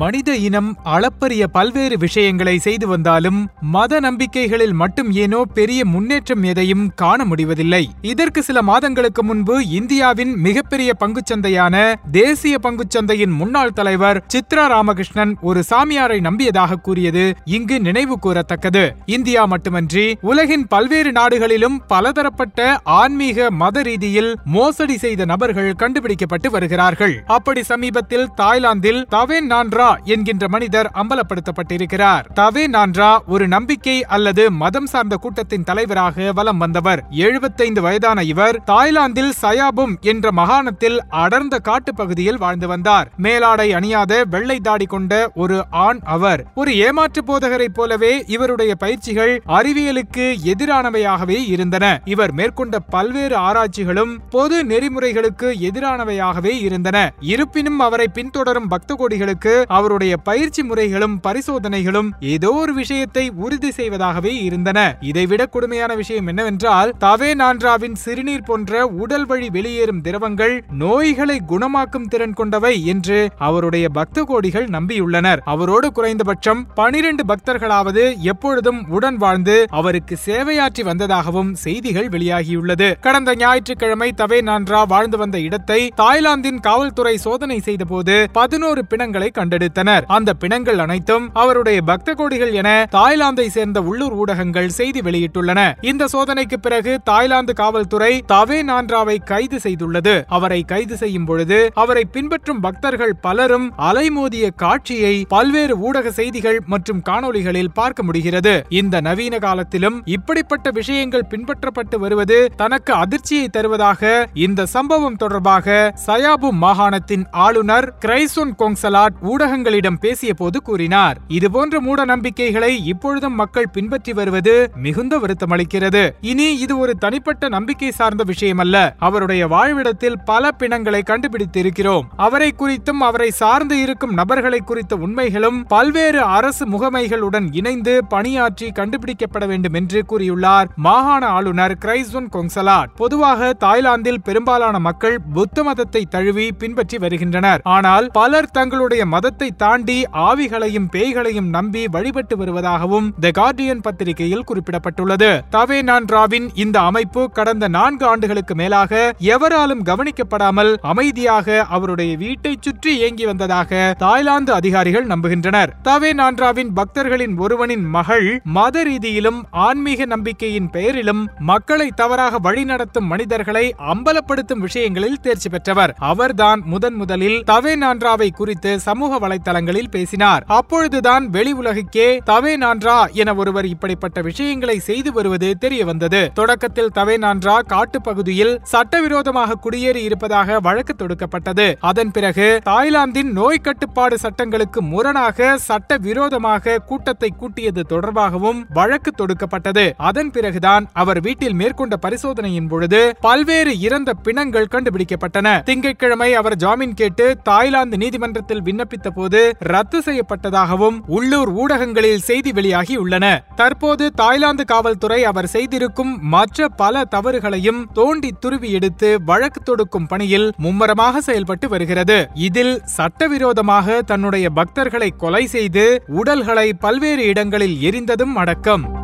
மனித இனம் அளப்பரிய பல்வேறு விஷயங்களை செய்து வந்தாலும் மத நம்பிக்கைகளில் மட்டும் ஏனோ பெரிய முன்னேற்றம் எதையும் காண முடிவதில்லை. இதற்கு சில மாதங்களுக்கு முன்பு இந்தியாவின் மிகப்பெரிய பங்குச்சந்தையான தேசிய பங்குச்சந்தையின் முன்னாள் தலைவர் சித்ரா ராமகிருஷ்ணன் ஒரு சாமியாரை நம்பியதாக கூறியது இங்கு நினைவு கூறத்தக்கது. இந்தியா மட்டுமன்றி உலகின் பல்வேறு நாடுகளிலும் பலதரப்பட்ட ஆன்மீக மத ரீதியில் மோசடி செய்த நபர்கள் கண்டுபிடிக்கப்பட்டு வருகிறார்கள். அப்படி சமீபத்தில் தாய்லாந்தில் தவேன் நான்ரா என்கின்ற மனிதர் அம்பலப்படுத்தப்பட்டிருக்கிறார். தவே நான்ரா ஒரு நம்பிக்கை அல்லது மதம் சார்ந்த கூட்டத்தின் தலைவராக வலம் வந்தவர். எழுபத்தைந்து வயதான இவர் தாய்லாந்தில் சயாபும் என்ற மகாணத்தில் அடர்ந்த காட்டு பகுதியில் வாழ்ந்து வந்தார். மேலாடை அணியாத வெள்ளை தாடி கொண்ட ஒரு ஆண் அவர். ஒரு ஏமாற்று போதகரைப் போலவே இவருடைய பயிற்சிகள் அறிவியலுக்கு எதிரானவையாகவே இருந்தன. இவர் மேற்கொண்ட பல்வேறு ஆராய்ச்சிகளும் பொது நெறிமுறைகளுக்கு எதிரானவையாகவே இருந்தன. இருப்பினும் அவரை பின்தொடரும் பக்த கோடிகளுக்கு அவருடைய பயிற்சி முறைகளும் பரிசோதனைகளும் ஏதோ ஒரு விஷயத்தை உறுதி செய்வதாகவே இருந்தன. இதைவிட கொடுமையான விஷயம் என்னவென்றால் தவே நான்றாவின் சிறுநீர் போன்ற உடல் வழி வெளியேறும் திரவங்கள் நோய்களை குணமாக்கும் திறன் கொண்டவை என்று அவருடைய பக்த கோடிகள் நம்பியுள்ளனர். அவரோடு குறைந்தபட்சம் பனிரெண்டு பக்தர்களாவது எப்பொழுதும் உடன் வாழ்ந்து அவருக்கு சேவையாற்றி வந்ததாகவும் செய்திகள் வெளியாகியுள்ளது. கடந்த ஞாயிற்றுக்கிழமை தவே நான்றா வாழ்ந்து வந்த இடத்தை தாய்லாந்தின் காவல்துறை சோதனை செய்தபோது பதினோரு பிணங்களை எடுத்தனர் அந்த பிணங்கள் அனைத்தும் அவருடைய பக்த கோடிகள் என தாய்லாந்தை சேர்ந்த உள்ளூர் ஊடகங்கள் செய்தி வெளியிட்டுள்ளன. இந்த சோதனைக்கு பிறகு தாய்லாந்து காவல்துறை தவே நான்ராவை கைது செய்துள்ளது. அவரை கைது செய்யும் பொழுது அவரை பின்பற்றும் பக்தர்கள் பலரும் அலைமோதிய காட்சியை பல்வேறு ஊடக செய்திகள் மற்றும் காணொளிகளில் பார்க்க முடிகிறது. இந்த நவீன காலத்திலும் இப்படிப்பட்ட விஷயங்கள் பின்பற்றப்பட்டு வருவது தனக்கு அதிர்ச்சியை தருவதாக இந்த சம்பவம் தொடர்பாக சயாபு மாகாணத்தின் ஆளுநர் கிரைசோன் கொங்சலாட் ஊடகங்களிடம் பேசிய போது கூறினார். இதுபோன்ற மூட நம்பிக்கைகளை இப்பொழுதும் மக்கள் பின்பற்றி வருவது மிகுந்த வருத்தமளிக்கிறது. இனி இது ஒரு தனிப்பட்ட நம்பிக்கை சார்ந்த விஷயமல்ல. அவருடைய வாழ்விடத்தில் பல பிணங்களை கண்டுபிடித்திருக்கிறோம். அவரை குறித்தும் அவரை சார்ந்து இருக்கும் நபர்களை குறித்த உண்மைகளும் பல்வேறு அரசு முகமைகளுடன் இணைந்து பணியாற்றி கண்டுபிடிக்கப்பட வேண்டும் என்று கூறியுள்ளார் மாகாண ஆளுநர் கிரைஸ்வன் கொங்சலாட் பொதுவாக தாய்லாந்தில் பெரும்பாலான மக்கள் புத்த மதத்தை தழுவி பின்பற்றி வருகின்றனர். ஆனால் பலர் தங்களுடைய மதத்தை தாண்டி ஆவிகளையும் பேய்களையும் நம்பி வழிபட்டு வருவதாகவும் தி கார்டியன் பத்திரிகையில் குறிப்பிடப்பட்டுள்ளது. தவே நான்ராவின் இந்த அமைப்பு கடந்த நான்கு ஆண்டுகளுக்கு மேலாக எவராலும் கவனிக்கப்படாமல் அமைதியாக அவருடைய வீட்டை சுற்றி இயங்கி வந்ததாக தாய்லாந்து அதிகாரிகள் நம்புகின்றனர். தவே நான்ராவின் பக்தர்களின் ஒருவனின் மகள் மத ரீதியிலும் ஆன்மீக நம்பிக்கையின் பெயரிலும் மக்களை தவறாக வழிநடத்தும் மனிதர்களை அம்பலப்படுத்தும் விஷயங்களில் தேர்ச்சி பெற்றவர். அவர்தான் முதன் முதலில் தவே நான்ராவை குறித்து சமூக வலைதளங்களில் பேசினார். அப்பொழுதுதான் வெளி உலகுக்கே தவே நான்றா என ஒருவர் இப்படிப்பட்ட விஷயங்களை செய்து வருவது தெரிய வந்தது தொடக்கத்தில் தவே நான்ரா காட்டுப்பகுதியில் சட்டவிரோதமாக குடியேறி இருப்பதாக வழக்கு தொடுக்கப்பட்டது. அதன் பிறகு தாய்லாந்தின் நோய் கட்டுப்பாடு சட்டங்களுக்கு முரணாக சட்ட விரோதமாக கூட்டத்தை கூட்டியது தொடர்பாகவும் வழக்கு தொடுக்கப்பட்டது. அதன் பிறகுதான் அவர் வீட்டில் மேற்கொண்ட பரிசோதனையின் பொழுது பல்வேறு இறந்த பிணங்கள் கண்டுபிடிக்கப்பட்டன. திங்கட்கிழமை அவர் ஜாமீன் கேட்டு தாய்லாந்து நீதிமன்றத்தில் விண்ணப்பித்த போது ரத்து செய்யப்பட்டதாகவும் உள்ளூர் ஊடகங்களில் செய்தி வெளியாகியுள்ளன. தற்போது தாய்லாந்து காவல்துறை அவர் செய்திருக்கும் மற்ற பல தவறுகளையும் தோண்டி துருவி எடுத்து வழக்கு தொடுக்கும் பணியில் மும்மரமாக செயல்பட்டு வருகிறது. இதில் சட்டவிரோதமாக தன்னுடைய பக்தர்களை கொலை செய்து உடல்களை பல்வேறு இடங்களில் எரிந்ததும் அடக்கம்.